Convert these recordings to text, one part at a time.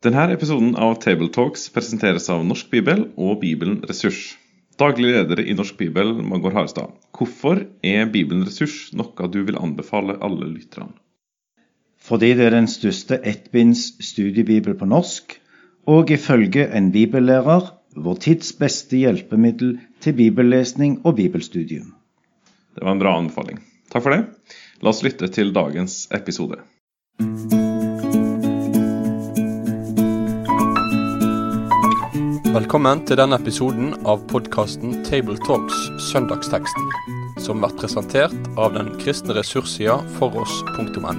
Denne episoden av Tabletalks presenteres av Norsk Bibel og Bibelen Ressurs. Daglig leder i Norsk Bibel, Magor Harstad. Hvorfor er Bibelen Ressurs noe du vil anbefale alle lytterne? Fordi det er den største ettbinds studiebibel på norsk, og ifølge en bibellærer vår tids beste hjelpemiddel til bibellesning og bibelstudium. Det var en bra anbefaling. Takk for det. La oss lytte til dagens episode. Velkommen til denne episoden av podkasten Tabletalks Søndagsteksten, som blir presentert av den kristne ressurssida foross.no.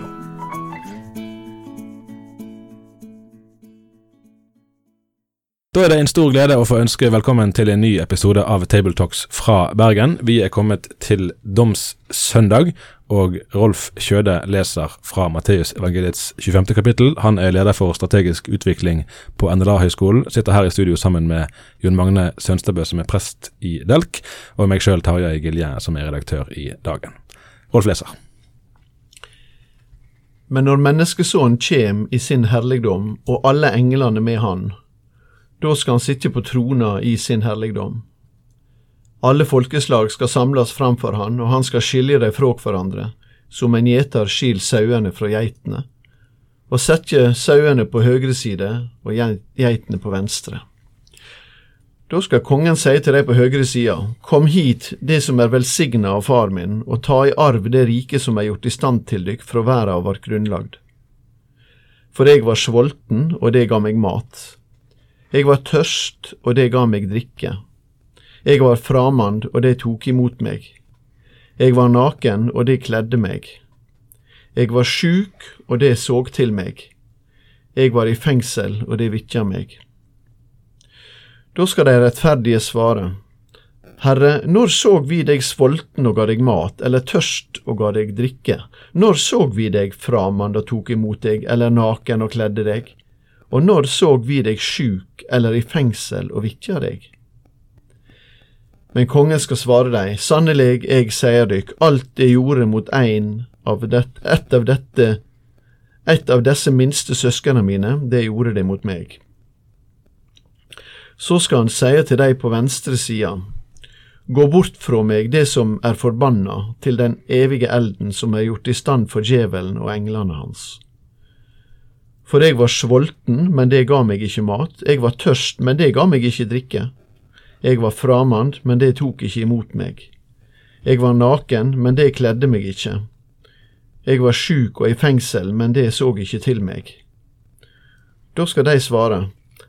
Da er det en stor glede å få ønske velkommen til en ny episode av Tabletalks fra Bergen. Vi er kommet til domssøndag, og Rolf Kjøde leser fra Matteus evangeliets 25. kapittel. Han er leder for strategisk utvikling på NLA-høgskolen. Sitter her i studio sammen med Jon Magne Sønstebø, som er prest i Delk, og meg sjøl, Tarjei Gilje, som er redaktør i Dagen. Rolf leser. Men når menneskesonen kjem i sin herligdom, og alle englene med han, da skal han sitte på trona i sin herligdom. Alle folkeslag skal samles framfor han, og han skal skilje dem fra hverandre, som en gjeter skil sauene fra geitene, og setje sauene på høyre side og geitene på venstre. Da skal kongen si til dei på høyre sida, Kom hit, det som er velsigna av far min, og ta i arv det riket som er gjort i stand til dykk fra verda var grunnlagd. For jeg var svolten, og det ga meg mat. Jeg var tørst, og det ga meg drikke. Jeg var framand, og det tok imot meg. Jeg var naken, og det kledde meg. Jeg var sjuk, og det såg til meg. Jeg var i fengsel, og det vitja meg. Da skal de rettferdige svare. Herre, når såg vi deg sulten og ga deg mat, eller tørst og ga deg drikke? Når såg vi deg framand og tok imot deg, eller naken og kledde deg? Og når såg vi deg sjuk eller i fengsel og vitja deg? Men kongen skal svare deg, sannelig, eg sier dykk, alt det gjorde mot ein av det, ett av dette, et av disse minste søskene mine, det gjorde det mot meg. Så skal han seie til dei på venstre sida, Gå bort fra meg, det som er forbanna, til den evige elden som er gjort i stand for djevelen og englene hans. For jeg var svolten, men det ga meg ikke mat, jeg var tørst, men det ga meg ikke drikke. Jeg var framand, men det tok ikke imot meg. Jeg var naken, men det kledde meg ikke. Jeg var sjuk og i fengsel, men det så ikke til meg. Da skal de svare,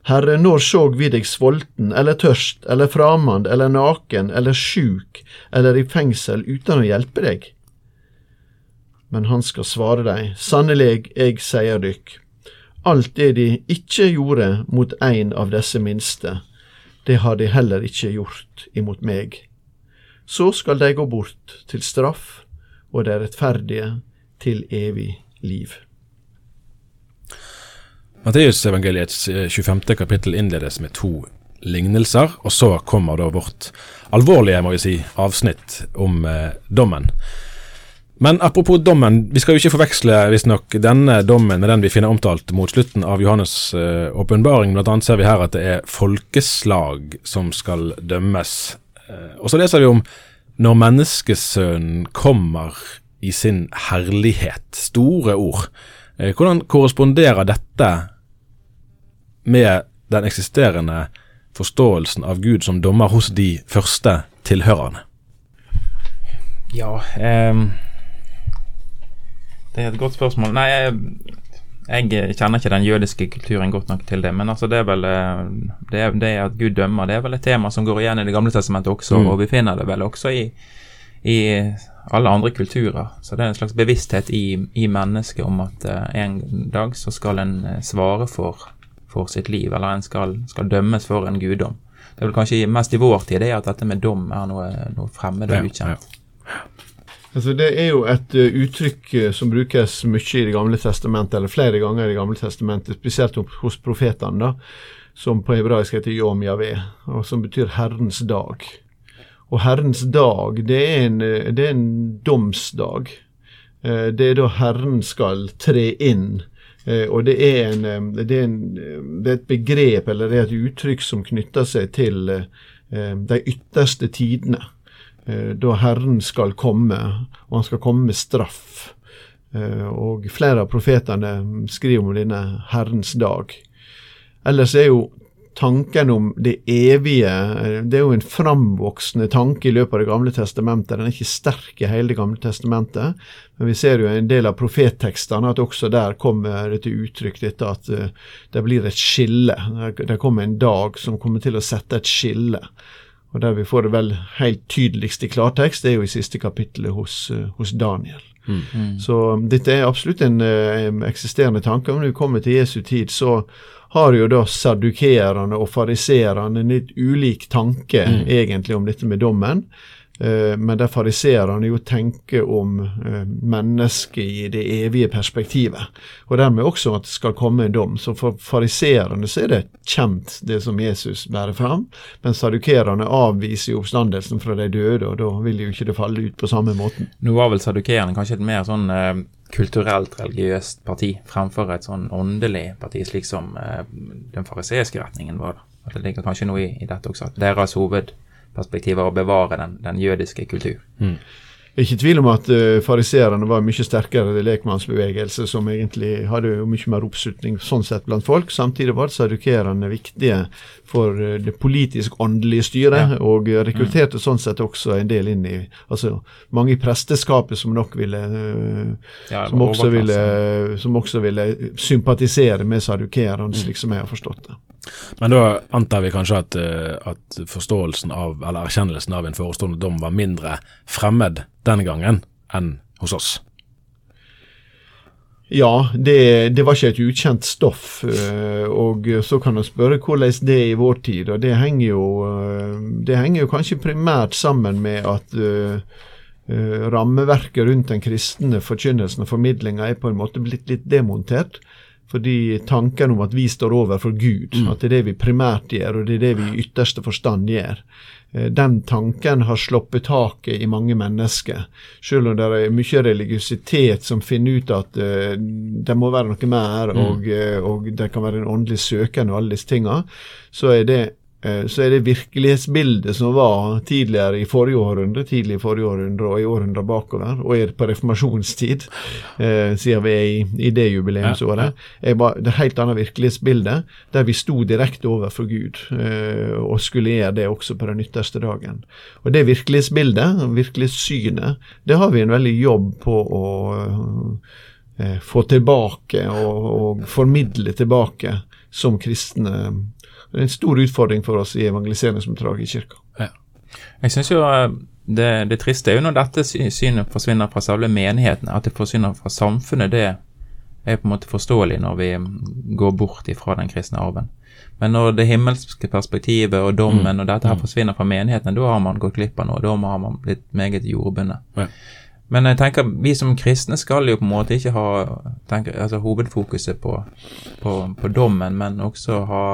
Herre, når såg vi deg svolten eller tørst eller framand eller naken eller sjuk eller i fengsel uten å hjelpe deg? Men han skal svare deg, sannelig, jeg sier dykk, Alt det de ikke gjorde mot en av disse minste, det har de heller ikke gjort imot meg. Så skal de gå bort til straff, og de rettferdige til evig liv. Matteusevangeliets 25. Eh, kapittel innledes med to lignelser, og så kommer da vårt alvorlige må vi si, avsnitt om eh, dommen. Men apropos dommen, vi skal jo ikke forveksle visstnok denne dommen med den vi finner omtalt mot slutten av Johannes' uh, åpenbaring. Blant annet ser vi her at det er folkeslag som skal dømmes. Uh, og så leser vi om når menneskesønnen kommer i sin herlighet. Store ord. Uh, hvordan korresponderer dette med den eksisterende forståelsen av Gud som dommer hos de første tilhørerne? Ja, um det er et godt spørsmål. Nei, jeg, jeg, kjenner ikke den jødiske kulturen godt nok til det. Men altså det er vel eh, det, er, det at Gud dømmer, det er vel et tema som går igjen i Det gamle testamentet også. Mm. Og vi finner det vel også i, i, alle andre kulturer. Så det er en slags bevissthet i, i mennesket om at uh, en dag så skal en uh, svare for, for, sitt liv, eller en skal, skal, dømmes for en guddom. Det er vel kanskje mest i vår tid det at dette med dom er noe, noe fremmed og ukjent. Ja, ja. Altså, det er jo et uh, uttrykk uh, som brukes mye i Det gamle testamentet, eller flere ganger i Det gamle testamentet, spesielt hos profetene, som på hebraisk heter Yom Yahweh, og som betyr Herrens dag. Og Herrens dag, det er en, uh, det er en domsdag. Det er da Herren skal tre inn Uh, og det er, en, eh, det, er en, eh, det er, et begrep eller det er et uttrykk som knytter seg til eh, de ytterste tidene. Eh, da Herren skal komme, og han skal komme med straff. Eh, og flere av profetene skriver om denne Herrens dag. Ellers er jo tanken om det evige Det er jo en framvoksende tanke i løpet av Det gamle testamentet. Den er ikke sterk i hele Det gamle testamentet, men vi ser jo en del av profettekstene at også der kommer det til uttrykk dette at det blir et skille. Det kommer en dag som kommer til å sette et skille. Og Der vi får det vel helt tydeligst i klartekst, det er jo i siste kapittelet hos, uh, hos Daniel. Mm. Så dette er absolutt en en eksisterende tanke. Når vi kommer til Jesu tid, så har jo da sadukerende og fariserende en litt ulik tanke mm. egentlig om dette med dommen. Uh, men der fariserene jo tenker om uh, mennesket i det evige perspektivet. Og dermed også at det skal komme en dom. Så for fariserene så er det kjent, det som Jesus bærer fram. Men sadukerene avviser jo oppstandelsen fra de døde, og da vil jo ikke det falle ut på samme måten. Nå var vel sadukerene kanskje et mer sånn eh, kulturelt religiøst parti fremfor et sånn åndelig parti, slik som eh, den fariseiske retningen var. At det ligger kanskje noe i, i dette også, at deres hovedperspektiv er å bevare den, den jødiske kultur. Mm. Jeg er ikke tvil om at uh, fariserene var mye sterkere lekmannsbevegelse, som egentlig hadde jo mye mer oppslutning sånn sett blant folk. Samtidig var sadukerene viktige for uh, det politisk-åndelige styret, ja. og rekrutterte mm. sånn sett også en del inn i altså Mange i presteskapet som nok ville uh, ja, som, også ville, som, også ville, sympatisere med sadukerene, mm. slik som jeg har forstått det. Men da antar vi kanskje at, at forståelsen av, eller erkjennelsen av en forestående dom var mindre fremmed denne gangen enn hos oss. Ja, det, det, var ikke et ukjent stoff. Eh, og så kan man spørre hvordan det er i vår tid. og Det henger jo, eh, det henger jo kanskje primært sammen med at uh, rammeverket rundt den kristne forkynnelsen og formidlinga er på en måte blitt litt demontert. Fordi tanken om at vi står overfor Gud, mm. at det er det vi primært gjør, og det er det vi i ytterste forstand gjør, den tanken har sluppet taket i mange mennesker. Selv om det er mye religiøsitet som finner ut at uh, det må være noe mer, mm. og, uh, og, det kan være en åndelig søken og alle disse tinga, så er det Eh, så er det virkelighetsbildet som var tidligere i forrige århundre, tidlig i forrige århundre og i århundre bakover, og er på reformasjonstid, eh, siden vi er i, i det jubileumsåret, er det helt annet virkelighetsbilde, der vi sto direkte overfor Gud, eh, og skulle gjøre det også på den ytterste dagen. Og det virkelighetsbildet, virkelighetssynet, det har vi en veldig jobb på å eh, få tilbake og, og formidle tilbake som kristne det er en stor utfordring for oss i evangeliseringsoppdraget i kirka. Ja. Jeg synes jo eh, det, det triste er jo når dette synet forsvinner fra selve menigheten, at det forsvinner fra samfunnet. Det er på en måte forståelig når vi går bort ifra den kristne arven. Men når det himmelske perspektivet og dommen mm. og dette her mm. forsvinner fra menighetene, da har man gått glipp av noe. Da har man blitt meget jordbundet. Ja. Men jeg tenker vi som kristne skal jo på en måte ikke ha tenker, altså, hovedfokuset på, på, på dommen, men også ha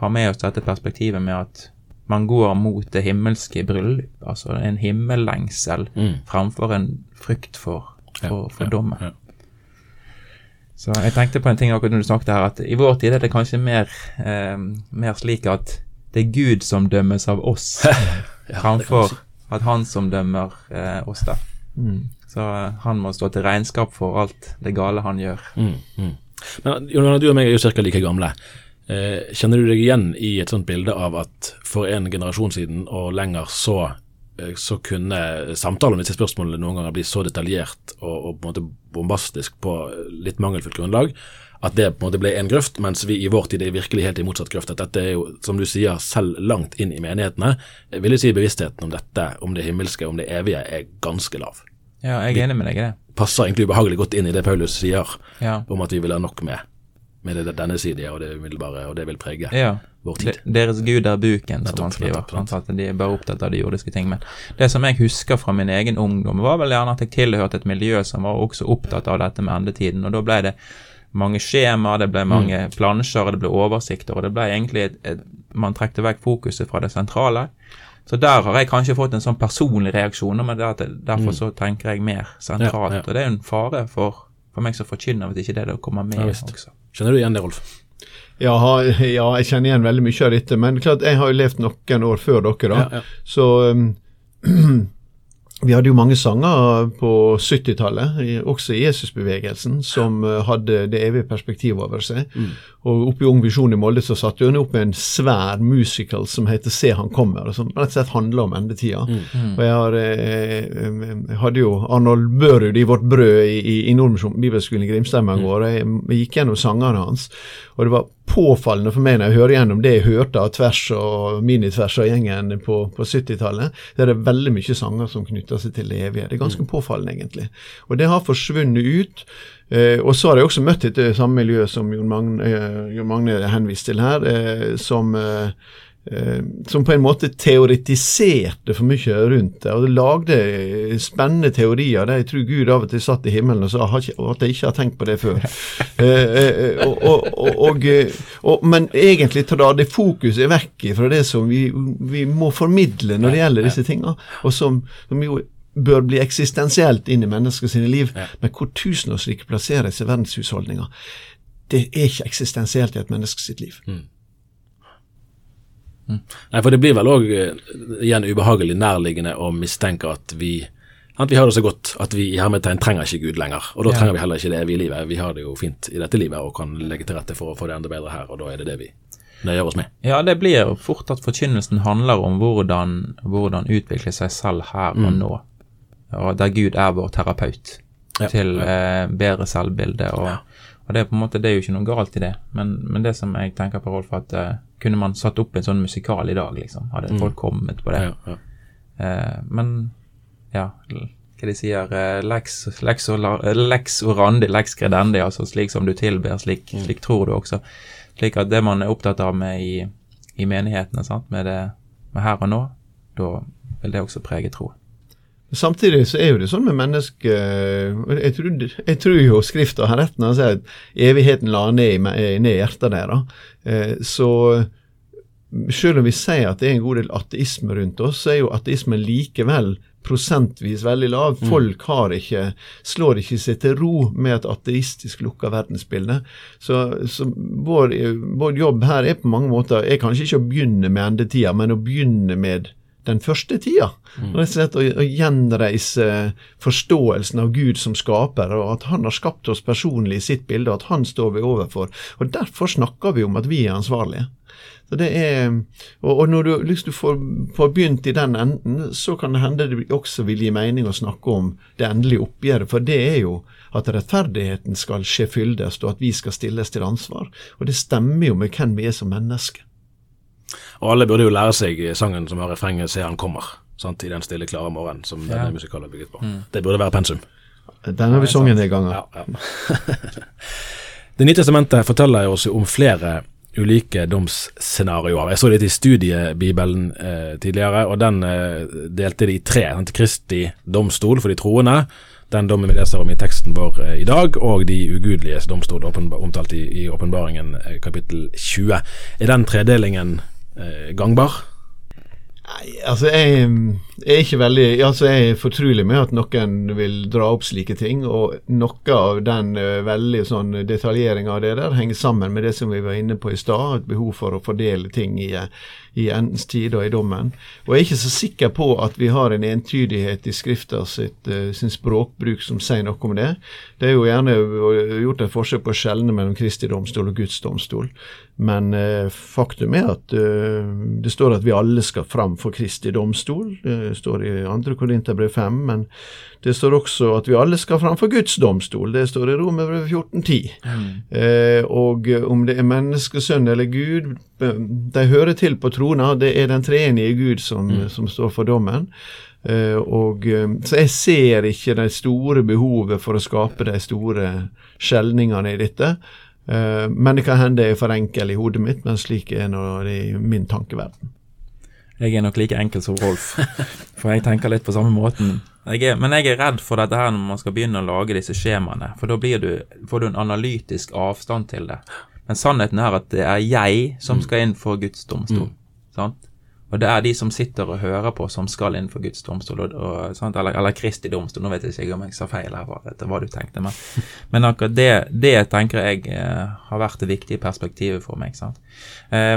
har med oss dette perspektivet med at man går mot det himmelske bryllup, altså en himmellengsel mm. framfor en frykt for, for, for ja, dommen. Ja. Så jeg tenkte på en ting akkurat når du snakket her, at i vår tid er det kanskje mer, eh, mer slik at det er Gud som dømmes av oss, framfor at han som dømmer eh, oss der. Mm. Så eh, han må stå til regnskap for alt det gale han gjør. Mm, mm. Men Jonas, du og meg er jo ca. like gamle. Eh, kjenner du deg igjen i et sånt bilde av at for en generasjon siden og lenger så, eh, så kunne samtalen om disse spørsmålene noen ganger bli så detaljert og, og, på en måte bombastisk på litt mangelfullt grunnlag at det på en måte ble en grøft, mens vi i vår tid er virkelig helt i motsatt grøft. At dette er jo, som du sier, selv langt inn i menighetene, vil jeg si bevisstheten om dette, om det himmelske, om det evige, er ganske lav. Ja, jeg er enig med deg i det. Passer egentlig ubehagelig godt inn i det Paulus sier ja. om at vi vil ha nok med med det, denne side og det umiddelbare, og det vil prege ja. vår tid. Deres gud er buken, som han skriver. At de er bare opptatt av de jordiske ting. Men det som jeg husker fra min egen ungdom, var vel gjerne at jeg tilhørte et miljø som var også opptatt av dette med endetiden. Og da ble det mange skjemaer, det ble mange mm. plansjer, det ble oversikter, og det ble egentlig et, et, Man trekte vekk fokuset fra det sentrale. Så der har jeg kanskje fått en sånn personlig reaksjon, men derfor mm. så tenker jeg mer sentralt. Ja, ja. Og det er jo en fare for for meg som forkynner, hvis ikke det da kommer med Ja, også. Kjenner du igjen det, Rolf? Ja, ja, jeg kjenner igjen veldig mye av dette, men klart, jeg har jo levd noen år før dere, da. Ja, ja. Så um, vi hadde jo mange sanger på 70-tallet, også i Jesusbevegelsen, som uh, hadde det evige perspektivet over seg. Og oppe i Ung Visjon i Molde så satte hun opp med en svær musical som heter Se han kommer, og som rett og slett handler om endetida. Og jeg, har, eh, eh, jeg hadde jo Arnold Børud i Vårt Brød i, i, i Nordmisjon bibelskolen i Grimstad mange år, og jeg gikk gjennom sangene hans. Og det var påfallende for meg når jeg hører gjennom det jeg hørte av tvers og minitvers av gjengen på, på 70-tallet, det er veldig mye sanger som knytter seg til det evige. Det er ganske påfallende, egentlig. Og det har forsvunnet ut. Eh, og så har jeg også møtt et samme miljø som Jon Magne, eh, Jon Magne henviste til her, eh, som eh, eh, som på en måte teoretiserte for mye rundt det, og det lagde eh, spennende teorier der jeg tror Gud av og til satt i himmelen og sa at jeg ikke har tenkt på det før. Eh, eh, og, og, og, eh, men egentlig drar det fokuset vekk fra det som vi, vi må formidle når det gjelder disse tinga, og som, som jo bør bli eksistensielt inn i menneskers liv, men hvor tusenårsriket plasseres i verdenshusholdninga. Det er ikke eksistensielt i et menneske sitt liv. Nei, for det blir vel òg igjen ubehagelig nærliggende å mistenke at vi at vi har det så godt at vi i hermetegn trenger ikke Gud lenger. Og da Ja. trenger vi heller ikke det evige livet. Vi har det jo fint i dette livet og kan legge til rette for å få det enda bedre her, og da er det det vi nøyer oss med. Ja, det blir fort at forkynnelsen handler om hvordan, hvordan utvikle seg selv her og nå. Og der Gud er vår terapeut Ja, til eh, bedre selvbilde. Og, og det er på en måte, det er jo ikke noe galt i det. Men, men det som jeg tenker på, Rolf, at eh, kunne man satt opp en sånn musikal i dag, liksom? Hadde folk kommet på det? Ja, ja. Uh, men ja, hva de sier lex, lex, lex orandi, lex credendi, altså slik som du tilber, slik, slik tror du også. Slik at det man er opptatt av med i, i menighetene, sant? Med, det, med her og nå, da vil det også prege tro. Samtidig så er jo det sånn med mennesket jeg, tror- jeg tror jo Skrifta har rett når han sier at evigheten la ned i, ned hjertet deres. Eh, Så selv om vi sier at det er en god del ateisme rundt oss, så er jo ateismen likevel prosentvis veldig lav. Folk har ikke, slår ikke seg til ro med et ateistisk lukka verdensbilde. Så, så vår, vår jobb her er på mange måter er kanskje ikke å begynne med endetida, men å begynne med den første tida. Rett og slett å, å gjenreise forståelsen av Gud som skaper, og at han har skapt oss personlig i sitt bilde, og at han står vi overfor. Og Derfor snakker vi om at vi er ansvarlige. Så det er, og, og når du, hvis du får, får begynt i den enden, så kan det hende det også vil gi mening å snakke om det endelige oppgjøret, for det er jo at rettferdigheten skal skje fyldes, og at vi skal stilles til ansvar. Og det stemmer jo med hvem vi er som mennesker. Og alle burde jo lære seg sangen som har refrenget 'Se han kommer', sant? i den stille, klare morgenen som denne musikalen er bygget på. Det burde være pensum. Den har vi sunget en gang. Ja, ja. Det nye testamentet forteller oss om flere ulike domsscenarioer. Jeg så litt i studiebibelen eh, tidligere, og den eh, delte de i tre. Sant? Kristi domstol for de troende, den dommen vi leser om i teksten vår eh, i dag, og de ugudeliges domstol, omtalt i, i åpenbaringen eh, kapittel 20. Er den tredelingen gangbar? Nei, altså jeg, jeg er ikke veldig altså Jeg er fortrolig med at noen vil dra opp slike ting, og noe av den uh, veldig sånn detaljeringa av det der henger sammen med det som vi var inne på i stad, et behov for å fordele ting i, i endens tid og i dommen. Og jeg er ikke så sikker på at vi har en entydighet i Skrifta sitt, uh, sin språkbruk som sier noe om det. Det er jo gjerne gjort et forsøk på å skjelne mellom Kristi domstol og Guds domstol. Men eh, faktum er at det står at vi alle skal fram for Kristi domstol. Det står i 2. Korinterbrev 5. Men det står også at vi alle skal framfor Guds domstol. Det står i Romerbrev 14.10. Eh, og om det er menneskesønn eller Gud, eh, de hører til på trona. Det er den treenige Gud som, som står for dommen. Eh, og, eh, så jeg ser ikke det store behovet for å skape de store skjelningene i dette. Eh, men det kan hende jeg er for enkel i hodet mitt, men slik er nå det i min tankeverden. Jeg er nok like enkel som Rolf, for jeg tenker litt på samme måten. Jeg er, men jeg er redd for dette her når man skal begynne å lage disse skjemaene, for da blir du, får du en analytisk avstand til det. Men sannheten er at det er jeg som skal inn for Guds domstol. Sant? Og det er de som sitter og hører på, som skal inn for Guds domstol, og, og, sant? Eller, eller Kristi domstol. Nå vet jeg ikke om jeg sa feil her, etter hva du tenkte, men, men akkurat det, det tenker jeg eh, har vært det viktige perspektivet for meg. sant? Eh,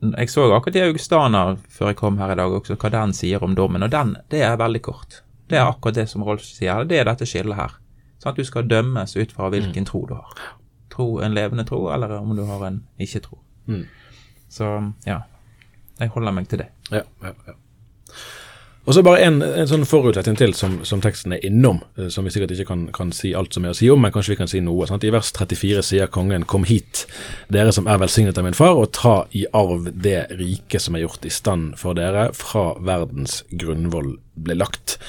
jeg så akkurat i Augustana før jeg kom her i dag også, hva den sier om dommen, og den, det er veldig kort. Det er akkurat det som Rolf sier, det er dette skillet her. Sånn at du skal dømmes ut fra hvilken mm. tro du har. Tro, En levende tro, eller om du har en ikke-tro. Mm. Så ja, jeg holder meg til det. Ja, ja, ja. Og så bare en, en sånn forutsetning til som, som, teksten er innom, eh, som vi sikkert ikke kan, kan, si alt som er å si om, men kanskje vi kan si noe. Sant? I vers 34 sier kongen, kom hit, dere som er velsignet av min far, og ta i arv det rike som er gjort i stand for dere fra verdens grunnvoll ble lagt.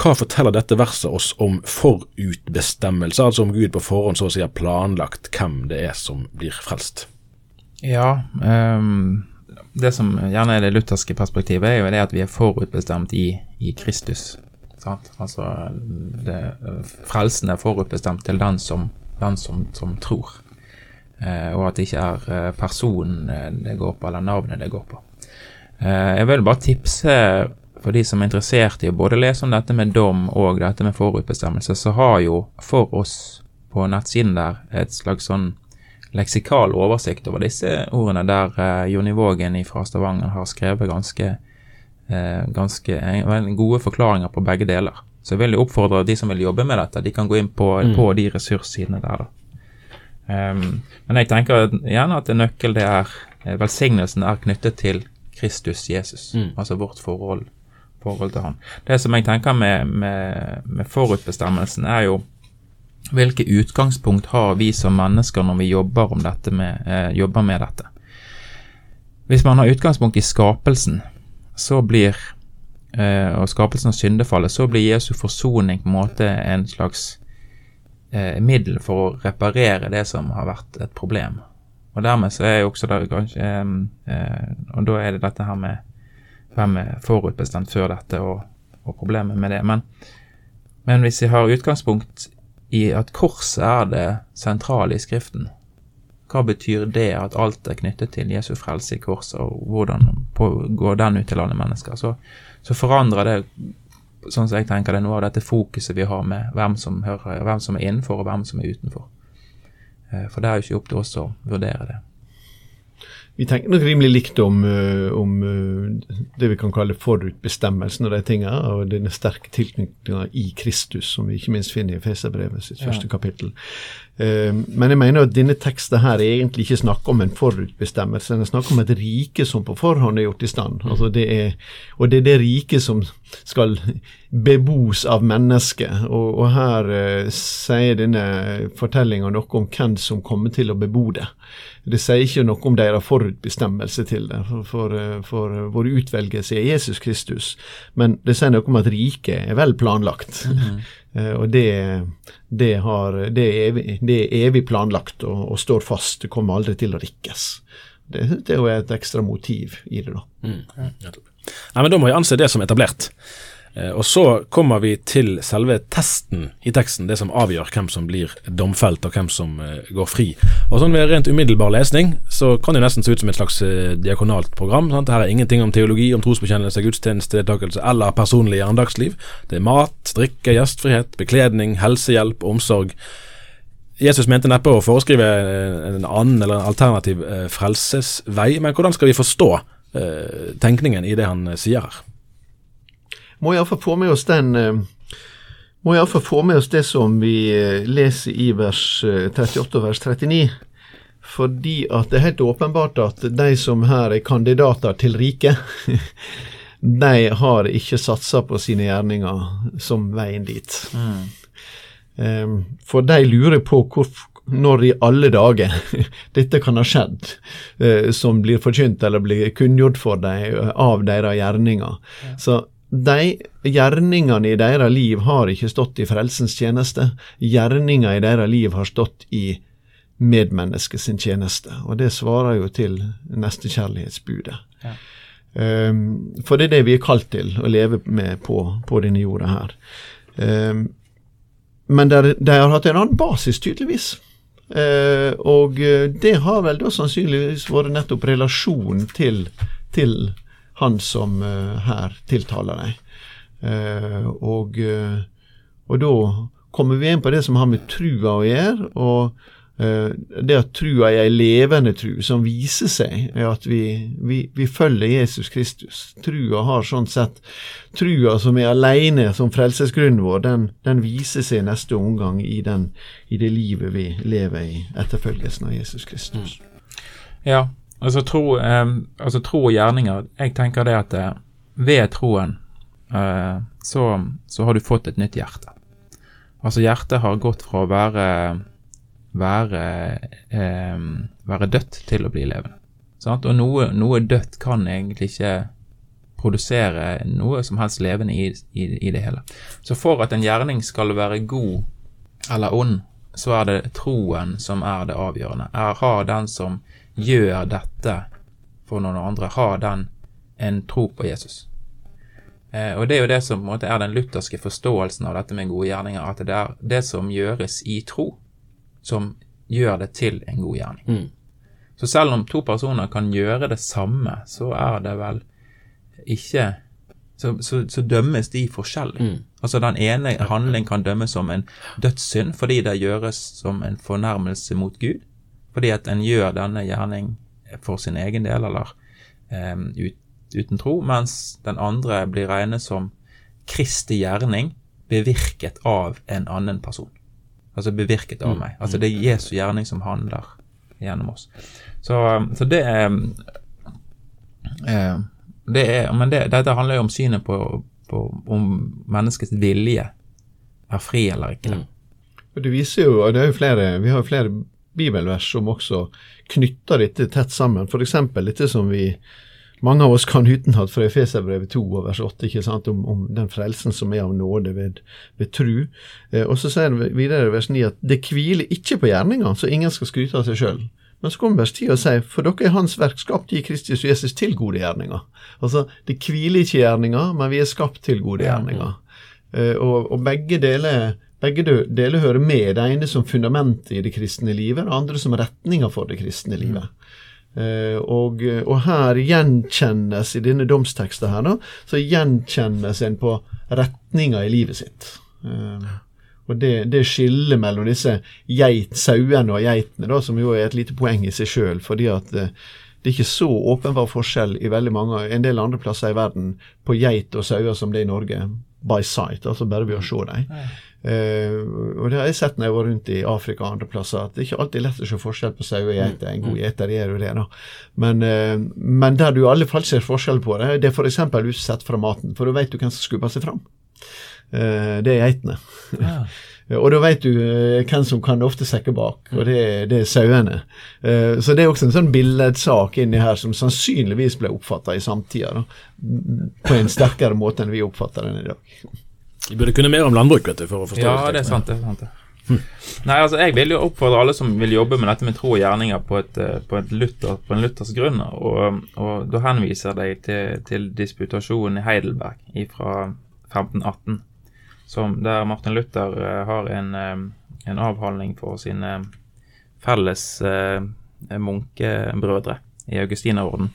Hva forteller dette verset oss om forutbestemmelse, altså om Gud på forhånd så å si har planlagt hvem det er som blir frelst? Ja, um det som gjerne er det lutherske perspektivet, er jo det at vi er forutbestemt i, i Kristus. Sant? Altså det, Frelsen er forutbestemt til den som, den som, som tror. Eh, og at det ikke er eh, personen eh, det går på, eller navnet det går på. Eh, jeg vil bare tipse for de som er interessert i å både lese om dette med dom og dette med forutbestemmelse, så har jo for oss på nettsiden der et slags sånn leksikal oversikt over disse ordene, der eh, Jonny Vågen fra Stavanger har skrevet ganske, eh, ganske uh, gode forklaringer på begge deler. Så jeg vil jo oppfordre de som vil jobbe med dette, de kan gå inn på, mm. på de ressurssidene der. Um, men jeg tenker gjerne at en nøkkel det er velsignelsen er knyttet til Kristus Jesus, mm. altså vårt forhold, forhold, til han. Det som jeg tenker med, med, med forutbestemmelsen, er jo hvilke utgangspunkt har vi som mennesker når vi jobber, med, eh, jobber med dette? Hvis man har utgangspunkt i skapelsen, så blir eh, og skapelsen og syndefallet, så blir Jesu forsoning på en måte en slags eh, middel for å reparere det som har vært et problem. Og dermed så er jo også det kanskje eh, eh, Og da er det dette her med hvem er forutbestemt før dette, og, og problemet med det. Men, men hvis vi har utgangspunkt i at korset er det sentrale i Skriften. Hva betyr det at alt er knyttet til Jesu frelse i korset, og hvordan går den ut til alle mennesker? Så, så, forandrer det, sånn som jeg tenker det, noe av dette fokuset vi har med hvem som, hører, hvem som er innenfor, og hvem som er utenfor. Eh, for det er jo ikke opp til oss å vurdere det. Vi tenker nok rimelig likt om, eh, om, eh, det vi kan kalle forutbestemmelsen og de tingene, og denne sterke tilknytninga i Kristus, som vi ikke minst finner i Feserbrevet sitt første kapittel. Eh, men jeg mener at denne teksten her er egentlig ikke snakker om en forutbestemmelse, den snakker om et rike som på forhånd er gjort i stand. Mm. Altså det er, og det er det riket som skal bebos av mennesket. Og, og her eh, sier denne fortellinga noe om hvem som kommer til å bebo det. Det sier ikke noe om deres forutbestemmelse til det, for, for, eh, for vår utvelgelse er Jesus Kristus, men det sier noe om at riket er vel planlagt. Mm. Og det, det, har, det, er evig, det, er evig, planlagt og, og, står fast, det kommer aldri til å rikkes. Det, er jo et ekstra motiv i det, da. Mm. Nei, men Da må jeg anse det som etablert. Eh, og Så kommer vi til selve testen i teksten, det som avgjør hvem som blir domfelt og hvem som eh, går fri. Og sånn Ved rent umiddelbar lesning så kan det nesten se ut som et slags eh, diakonalt program. Sant? Her er ingenting om teologi, om trosbekjennelse, gudstjenestedeltakelse eller personlig hverdagsliv. Det er mat, drikke, gjestfrihet, bekledning, helsehjelp, omsorg. Jesus mente neppe å foreskrive en annen eller en alternativ frelsesvei, men hvordan skal vi forstå tenkningen i det han sier her? Må iallfall få med oss den eh, må iallfall få med oss det som vi eh, leser i vers 38 eh, og vers 39. Fordi at det er helt åpenbart at de som her er kandidater til riket, de har ikke satsa på sine gjerninger som veien dit. Mm. For de lurer på hvor, når i alle dager dette kan ha skjedd, som blir forkynt eller blir kunngjort for dem av deres gjerninger. Ja. Så de gjerningene i deres liv har ikke stått i frelsens tjeneste. Gjerninga i deres liv har stått i medmennesket sin tjeneste. Og det svarer jo til nestekjærlighetsbudet. Ja. Um, for det er det vi er kalt til å leve med på, på denne jorda her. Um, men de har hatt en annen basis, tydeligvis. Uh, og det har vel da sannsynligvis vært nettopp relasjonen til, til han som eh, her tiltaler deg. Eh, og, eh, og da kommer vi inn på det som har med trua å gjøre. og det at trua er ei levende tru, som viser seg er at vi, vi, vi, følger Jesus Kristus. Trua har sånn sett Trua som er alene som frelsesgrunnen vår, den, den, viser seg i neste omgang i, den, i, det livet vi lever i etterfølgelsen av Jesus Kristus. Ja, altså tro, eh, altså tro, og gjerninger. Jeg tenker det at eh, ved troen eh, så, så har du fått et nytt hjerte. Altså hjertet har gått fra å være være, eh, være dødt til å bli levende. Sant? Og noe, noe, dødt kan egentlig ikke produsere noe som helst levende i, i, i, det hele. Så for at en gjerning skal være god eller ond, så er det troen som er det avgjørende. Er, har den som gjør dette for noen andre, har den en tro på Jesus? Eh, og Det er jo det som måte, er den lutherske forståelsen av dette med gode gjerninger, at det er det som gjøres i tro, som gjør det til en god gjerning. Mm. Så selv om to personer kan gjøre det samme, så er det vel ikke Så, så, så dømmes de forskjellig. Mm. Altså Den ene handling kan dømmes som en dødssynd fordi det gjøres som en fornærmelse mot Gud. Fordi at en gjør denne gjerning for sin egen del, eller um, ut, uten tro, mens den andre blir regnet som Kristi gjerning bevirket av en annen person. Altså bevirket av mm. meg. Altså det er Jesu gjerning som handler gjennom oss. Så, så det er eh, det er, Men det, dette handler jo om synet på, på, om menneskets vilje er fri eller ikke. Mm. Det viser jo, og det er jo flere, Vi har jo flere bibelvers som også knytter dette tett sammen. F.eks. dette som vi mange av oss kan utenat fra Efeserbrevet 2 og vers 8 ikke sant, om, om, den frelsen som er av nåde ved, ved tru. Eh, og så sier det videre i vers 9 at det hviler ikke på gjerninga, så ingen skal skryte av seg sjøl. Men så kommer vers 10 og sier for dere er Hans verk skapt i Kristus og Jesus til gode gjerninger. Altså, det hviler ikke i gjerninga, men vi er skapt til gode gjerninger. Eh, og, og begge deler begge deler hører med, det ene som fundamentet i det kristne livet, det andre som retninga for det kristne livet. Uh, og, og, her gjenkjennes, i denne domsteksten her, da, så gjenkjennes en på retninga i livet sitt. Uh, og det, det skillet mellom disse geit, sauene og geitene, da, som jo er et lite poeng i seg sjøl, fordi at uh, det er ikke så åpenbar forskjell i veldig mange, en del andre plasser i verden på geit og sauer som det er i Norge, by sight, altså bare ved å se dem. Uh, og det har jeg sett når jeg var rundt i Afrika og andre plasser, at det er ikke alltid lett å se forskjell på sau og geiter. En god gjeter er jo det, da. Men, uh, men, der du i alle fall ser forskjell på det, det er f.eks. utsett fra maten. For da vet du hvem som skubber seg fram. Uh, det er geitene. Ja. og da vet du hvem som kan ofte sekke bak, og det, det er sauene. så det er også en sånn billedsak inni her som sannsynligvis ble oppfatta i samtida, på en sterkere måte enn vi oppfatter den i dag. Vi burde kunne mer om landbruk vet du, for å forstå ja, det. er sant, det er sant. Hm. Nei, altså Jeg vil jo oppfordre alle som vil jobbe med dette med tro og gjerninger på, et, eh, på, et Luther, på en luthersk grunn, og, og, da henviser jeg til, til disputasjonen i Heidelberg fra 1518, som, der Martin Luther uh, har en, uh, en, avhandling for sine felles munkebrødre i Augustinerorden.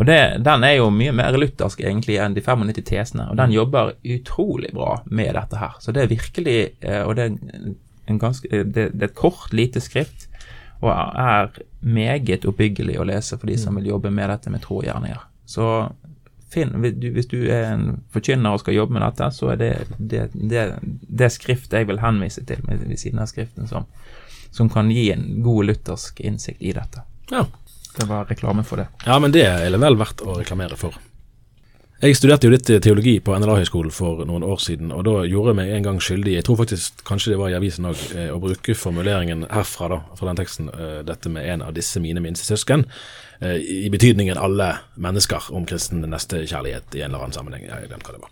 Og det, Den er jo mye mer luthersk egentlig enn de 95 tesene, og den jobber utrolig bra med dette her. Så det er virkelig eh, Og det er, ganske, eh, det, det er et kort, lite skrift, og er meget oppbyggelig å lese for de som vil jobbe med dette med tro og gjerninger. Så finn, hvis du er en forkynner og skal jobbe med dette, så er det det, det, det skrift jeg vil henvise til ved siden av skriften som, som kan gi en god luthersk innsikt i dette. Ja, det var reklame for det. Ja, men det er vel verdt å reklamere for. Jeg studerte jo litt teologi på NLA-høgskolen for noen år siden, og da gjorde jeg meg en gang skyldig, jeg tror faktisk kanskje det var i avisen òg, eh, å bruke formuleringen herfra, da, fra den teksten, eh, dette med en av disse mine minste søsken, eh, i betydningen alle mennesker om kristen nestekjærlighet i en eller annen sammenheng. Jeg glemte hva det var.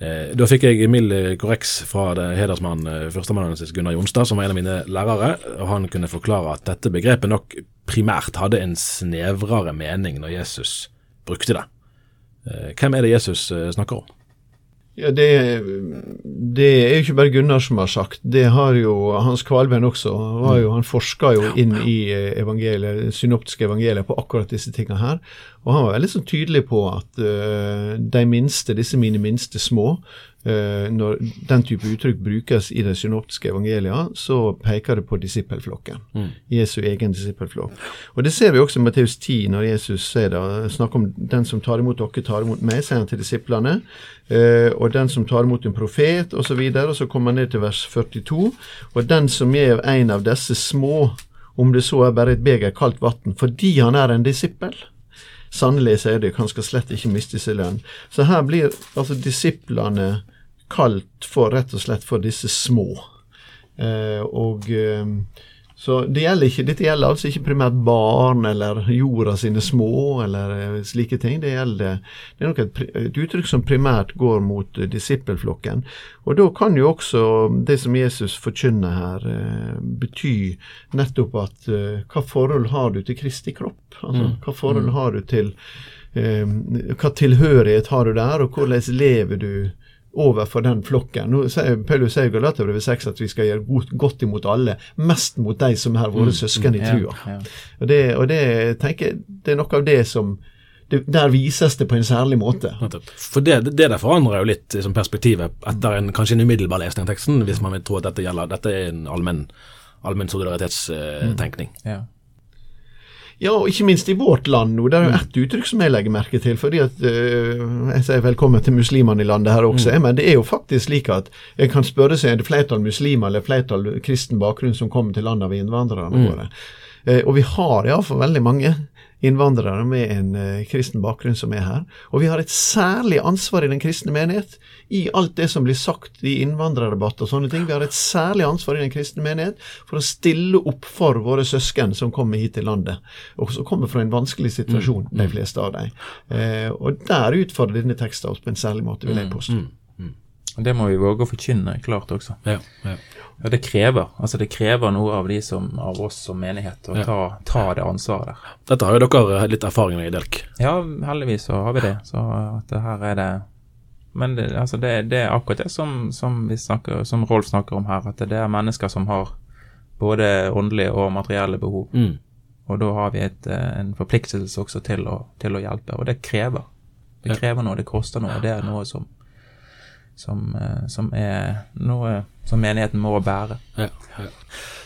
Da fikk jeg mild korreks fra hedersmannen førsteamanuensis Gunnar Jonstad, som var en av mine lærere, og han kunne forklare at dette begrepet nok primært hadde en snevrere mening når Jesus brukte det. Eh, hvem er det Jesus eh, snakker om? Ja, det, det er jo ikke bare Gunnar som har sagt. Det har jo Hans Kvalven også. Jo, han forska jo inn i evangeliet, synoptiske evangelier på akkurat disse tingene her. Og han var veldig sånn tydelig på at uh, de minste, disse mine minste små, når den type uttrykk brukes i de synoptiske evangelia, så peker det på disippelflokken. Mm. Jesu egen disippelflokk. Og det ser vi også i Matteus 10, når Jesus sier det, snakker om den som tar imot dere, tar imot meg, sier han til disiplene. Uh, og den som tar imot en profet, osv. Og, så videre, og så kommer han ned til vers 42. Og den som gjev en av disse små, om det så er bare et beger kaldt vann, fordi han er en disippel Sannelig, sier de, han skal slett ikke miste sin lønn. Så her blir altså disiplene kalt for rett og slett for disse små. Eh, og eh, så det gjelder ikke, Dette gjelder altså ikke primært barn eller jorda sine små eller eh, slike ting. Det, gjelder, det er nok et, et, uttrykk som primært går mot uh, disippelflokken. Og da kan jo også det som Jesus forkynner her, uh, bety nettopp at hva forhold har du til Kristi kropp? Altså, mm. Hva forhold mm. har du til Hva tilhørighet har du der, og hvordan lever du overfor den flokken. Nå sier Paulus sier i Galaterbrevet 6 at vi skal gjøre godt imot alle, mest mot de som er våre mm, søsken i mm, trua. Ja, ja. Og, det, og det, tenker, det er noe av det som det, Der vises det på en særlig måte. For det, det der forandrer jo litt liksom, perspektivet etter en kanskje en umiddelbar lesning av teksten, hvis man vil tro at dette gjelder Dette er en allmenn allmenn solidaritetstenkning. Uh, mm. ja. Ja, og ikke minst i vårt land nå. Det er jo mm. ett uttrykk som jeg legger merke til. fordi at uh, Jeg sier velkommen til muslimene i landet her også, mm. men det er jo faktisk slik at jeg kan spørre seg er det flertall muslimer eller flertall kristen bakgrunn som kommer til landet av innvandrerne mm. våre. Uh, og vi har iallfall veldig mange innvandrere med en uh, kristen bakgrunn som er her. Og vi har et særlig ansvar i den kristne menighet i alt det som blir sagt i innvandrerdebatter og sånne ting. Vi har et særlig ansvar i den kristne menighet for å stille opp for våre søsken som kommer hit til landet, og som kommer fra en vanskelig situasjon, mm. de mm. fleste av dem. Eh, og der utfordrer denne teksten oss på en særlig måte, vil jeg mm. påstå. Mm. Mm. Det må vi våge å forkynne klart også. Ja, ja. Ja, det krever. Altså det krever noe av de som, av oss som menighet å ja. ta, ta, det ansvaret der. Dette har jo dere litt erfaring med i Delk? Ja, heldigvis så har vi det. Så at her er det Men det, altså det, det er akkurat det som, som, snakker, som, Rolf snakker om her, at det er mennesker som har både åndelige og materielle behov. Mm. Og da har vi et, eh, en forpliktelse også til å, til å hjelpe, og det krever. Det krever noe, det koster noe. og Det er noe som som, eh, som, er noe som menigheten må bære. Ja, ja.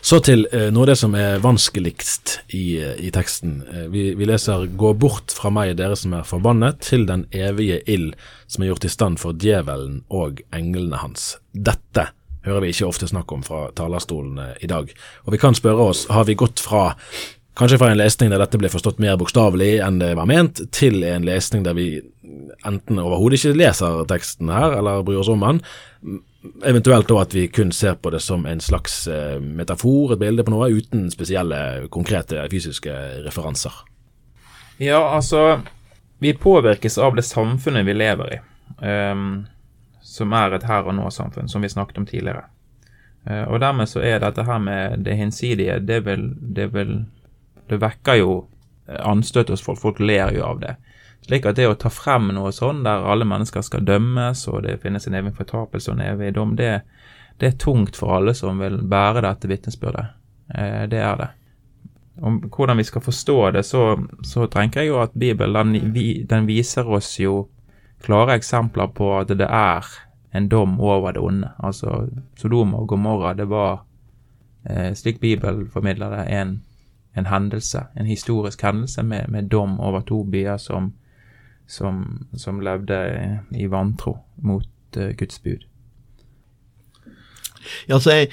Så til eh, noe av det som er vanskeligst i, eh, i teksten. Eh, vi, vi, leser 'Gå bort fra meg, dere som er forbannet, til den evige ild som er gjort i stand for djevelen og englene hans'. Dette hører vi ikke ofte snakk om fra talerstolene i dag. Og vi kan spørre oss, har vi gått fra Kanskje fra en lesning der dette ble forstått mer bokstavelig enn det var ment, til en lesning der vi enten overhodet ikke leser teksten her, eller bryr oss om den. Eventuelt da at vi kun ser på det som en slags eh, metafor, et bilde på noe, uten spesielle, konkrete fysiske referanser. Ja, altså Vi påvirkes av det samfunnet vi lever i, um, som er et her og nå-samfunn, som vi snakket om tidligere. Uh, og dermed så er dette her med det hinsidige, det vil, det vil det vekker jo eh, anstøt hos folk. Folk ler jo av det. Slik at det å ta frem noe sånn der alle mennesker skal dømmes, og det finnes en evig fortapelse og en evig dom, det, det, er tungt for alle som vil bære dette vitnesbyrdet. Eh, det er det. Om hvordan vi skal forstå det, så, så tenker jeg jo at Bibelen den, den, viser oss jo klare eksempler på at det er en dom over det onde. Altså Sodoma og Gomorra, det var, eh, slik Bibelen formidler det, en en hendelse, en historisk hendelse med, med dom over to byer som, som, som levde i vantro mot uh, Guds bud. Ja, altså jeg,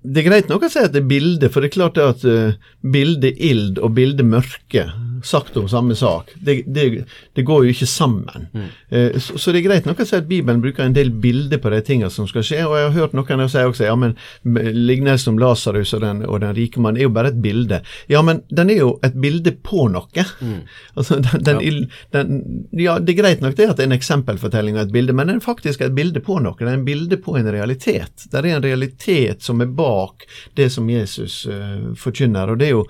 det er greit nok å si at det er bilde, for det er klart at uh, bilde ild og bilde mørke sagt om samme sak. Det, det, det går jo ikke sammen. Mm. Eh, så, så, det er greit nok å si at Bibelen bruker en del bilder på de tingene som skal skje. Og jeg har hørt noen si også ja, men lignelsen om Lasarus og, den, og den rike mann er jo bare et bilde. Ja, men den er jo et bilde på noe. Mm. Altså, den, den, ja. Den, ja. det er greit nok det at det er en eksempelfortelling og et bilde, men den er faktisk et bilde på noe. Det er en bilde på en realitet. Det er en realitet som er bak det som Jesus uh, forkynner. og det er, jo,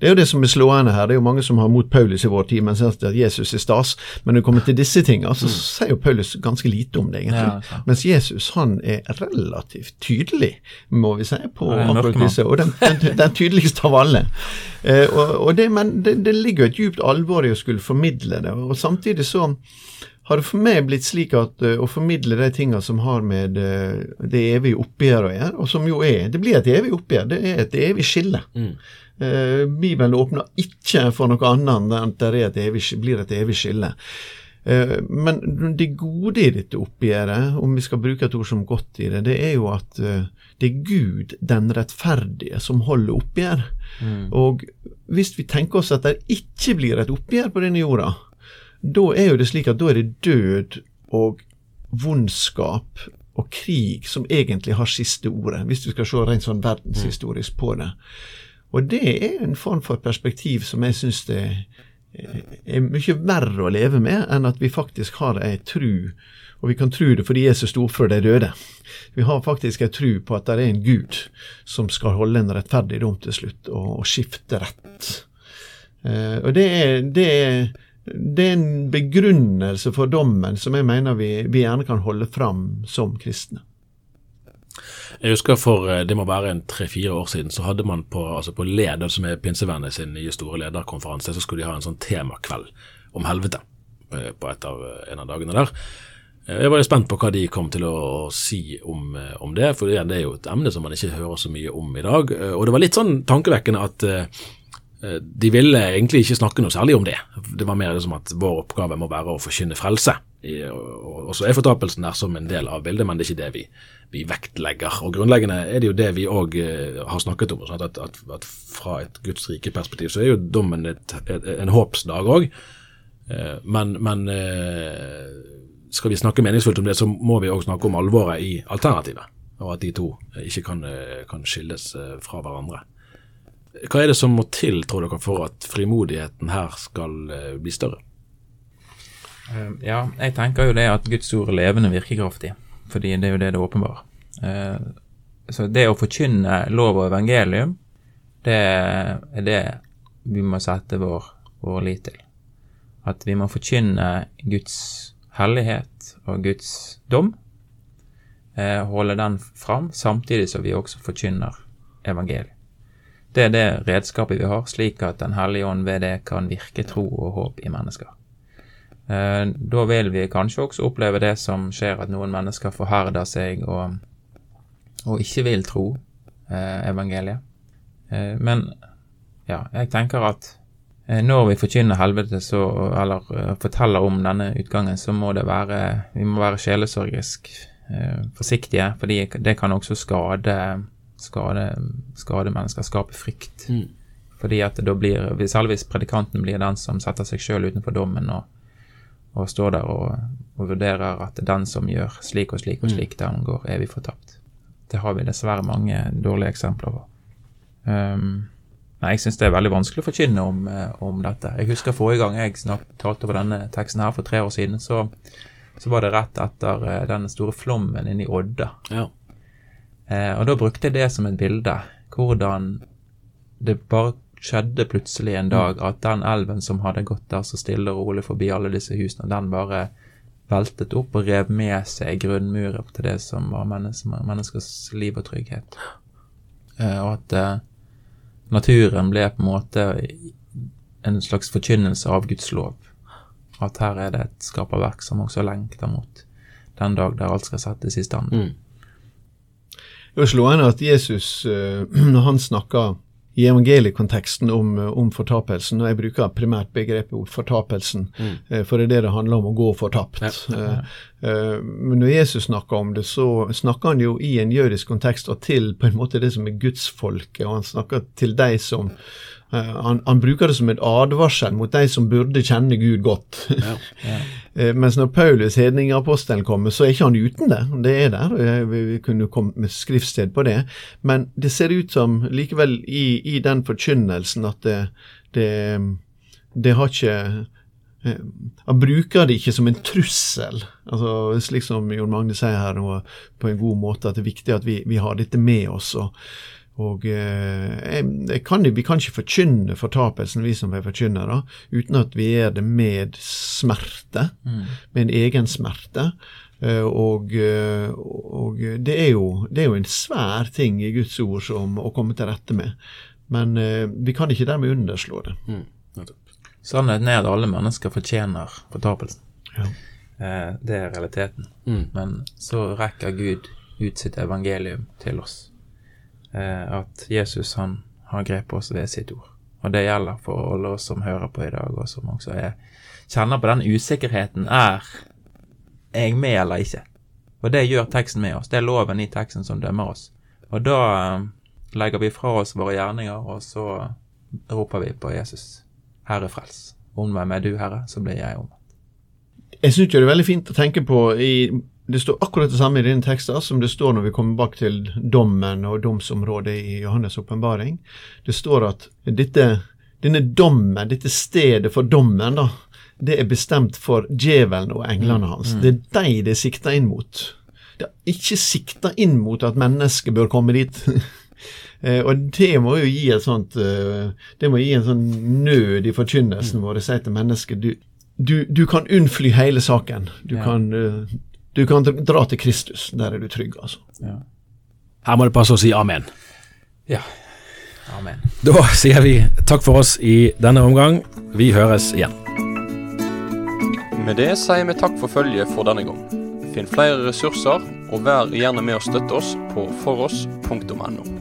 det er jo det som er slående her. Det er jo mange som har mot Paulus i vår tid, men synes at Jesus er stas. Men når det kommer til disse tingene, så Mm. sier jo Paulus ganske lite om det, egentlig. Ja. Mens Jesus han er relativt tydelig, må vi si, på Ja, akkurat disse. Og den, den, den tydeligste av alle. Eh, og, og det, men det, det ligger jo et djupt alvor i å skulle formidle det. Og samtidig så har det for meg blitt slik at uh, å formidle de tingene som har med uh, det evige oppgjør å gjøre, og som jo er Det blir et evig oppgjør, det er et evig skille. Eh, Bibelen åpner ikke for noe annet enn at det et evig, blir et evig skille. Eh, Men det gode i dette oppgjøret, om vi skal bruke et ord som godt i det, det er jo at eh, det er Gud, den rettferdige, som holder oppgjør. Og hvis vi tenker oss at det ikke blir et oppgjør på denne jorda, da er jo det slik at da er det død og vondskap og krig som egentlig har siste ordet, hvis du skal se rent sånn verdenshistorisk på det. Og det er en form for perspektiv som jeg syns det er mye verre å leve med enn at vi faktisk har ei tru, og vi kan tru det fordi Jesus sto opp for de døde. Vi har faktisk ei tru på at det er en Gud som skal holde en rettferdig dom til slutt, og, og skifte rett. Eh, og det er, det, er, det er en begrunnelse for dommen som jeg mener vi, vi gjerne kan holde fram som kristne. Jeg husker for eh, det må være en tre-fire år siden, så hadde man på, altså på Leder, som er Pinsevennet sin nye store lederkonferanse, så skulle de ha en sånn temakveld om helvete eh, på et av, en av dagene der. Eh, Jeg var jo spent på hva de kom til å, å si om, eh, om det, for det er jo et emne som man ikke hører så mye om i dag. Eh, Og det var litt sånn tankevekkende at eh, eh, de ville egentlig ikke snakke noe særlig om det. Det var mer liksom at vår oppgave må være å forkynne frelse. Og så er fortapelsen der som en del av bildet, men det er ikke det vi, vi vektlegger. Og Grunnleggende er det jo det vi òg har snakket om. Sånn at, at, at fra et Guds rike perspektiv så er jo dommen et, et, en håpsdag òg. Men, men eh, skal vi snakke meningsfullt om det, så må vi òg snakke om alvoret i alternativet. Og at de to ikke kan, eh, kan skilles eh, fra hverandre. Hva er det som må til, tror dere, for at frimodigheten her skal eh, bli større? Eh, Ja, jeg tenker jo det at Guds ord er levende virkekraftig, fordi det er jo det det åpenbarer. Eh, Så det å forkynne lov og evangelium, det er det vi må sette vår, vår lit til. At vi må forkynne Guds hellighet og Guds dom, eh, holde den fram, samtidig som vi også forkynner evangeliet. Det er det redskapet vi har, slik at Den hellige ånd ved det kan virke tro og håp i mennesker. Eh, Da vil vi kanskje også oppleve det som skjer, at noen mennesker forherder seg og, og ikke vil tro eh, evangeliet. Eh, Men ja, jeg tenker at når vi forkynner helvete, så, eller forteller om denne utgangen, så må det være Vi må være sjelesorgisk forsiktige, fordi det kan også skade skade, skade mennesker, skape frykt. Fordi at da blir, Selv hvis predikanten blir den som setter seg sjøl utenfor dommen og, og står der og, og vurderer at den som gjør slik og slik og slik, den går evig fortapt. Det har vi dessverre mange dårlige eksempler på. Um, nei, Jeg syns det er veldig vanskelig å forkynne om, eh, om dette. Jeg husker forrige gang jeg talte over denne teksten her for tre år siden, så, så var det rett etter eh, den store flommen inne i Odda. Ja. Uh, og da brukte jeg det som et bilde. Hvordan det bare skjedde plutselig en dag at den elven som hadde gått der så stille og rolig forbi alle disse husene, den bare veltet opp og rev med seg grunnmuren til det som var menneske, menneskers liv og trygghet. Eh, og at eh, naturen ble på en måte en slags forkynnelse av Guds lov. At her er det et skaperverk som også lengter mot den dag der alt skal settes i stand. Det er slående at Jesus, eh, når han snakker i evangeliekonteksten om, eh, om fortapelsen, og jeg bruker primært begrepet ord fortapelsen, mm. for det er det det handler om, å gå fortapt. Ja, ja, ja. Men når Jesus snakker om det, så snakker han jo i en jødisk kontekst og til på en måte det som er gudsfolket, og han snakker til de som eh, han, han bruker det som et advarsel mot de som burde kjenne Gud godt. Eh, Mens når Paulus, hedningapostelen, kommer, så er ikke han uten det. Det er der. eh, Vi, kunne kommet med skriftsted på det. Men det ser ut som likevel i, i den forkynnelsen at det, det, det har ikke eh, Han bruker det ikke som en trussel. Altså, slik som Jon Magne sier her nå på en god måte, at det er viktig at vi, vi har dette med oss. og Og eh, jeg, kan, Vi kan ikke forkynne fortapelsen, vi som er forkynnere, uten at vi gjør det med smerte, mm. med en egen smerte. Eh, og, eh, og det, er jo, det, er jo, en svær ting i Guds ord som å komme til rette med. Men eh, vi kan ikke dermed underslå det. Mm. Sannheten er at alle mennesker fortjener fortapelsen. Ja. det er realiteten. Mm. Men så rekker Gud ut sitt evangelium til oss. At Jesus han har grepet oss ved sitt ord. Og det gjelder for alle oss som hører på i dag, og som også er, kjenner på den usikkerheten. Er jeg med eller ikke? Og det gjør teksten med oss. Det er loven i teksten som dømmer oss. Og da eh, legger vi fra oss våre gjerninger, og så roper vi på Jesus. Herre frels. Om hvem er du, Herre, så blir jeg omvendt. Jeg syns det er veldig fint å tenke på i det står akkurat det samme i dine tekster som det står når vi kommer bak til dommen og domsområdet i Johannes' åpenbaring. Det står at dette, denne dommen, dette stedet for dommen, da, det er bestemt for djevelen og englene hans. Mm. Det er de det er sikta inn mot. Det er ikke sikta inn mot at mennesket bør komme dit. Eh, og det må jo gi sånt eh, Det må gi en sånn nød i forkynnelsen vår. Si til mennesket du, du, du, kan unnfly hele saken. Du, ja. kan, eh, du kan dra til Kristus. Der er du trygg, altså. Ja. Her må det passe å si amen. Ja. Amen. Da sier vi takk for oss i denne omgang. Vi høres igjen. Med det sier vi takk for følget for denne gang. Finn flere ressurser, og vær gjerne med å støtte oss på foross.no.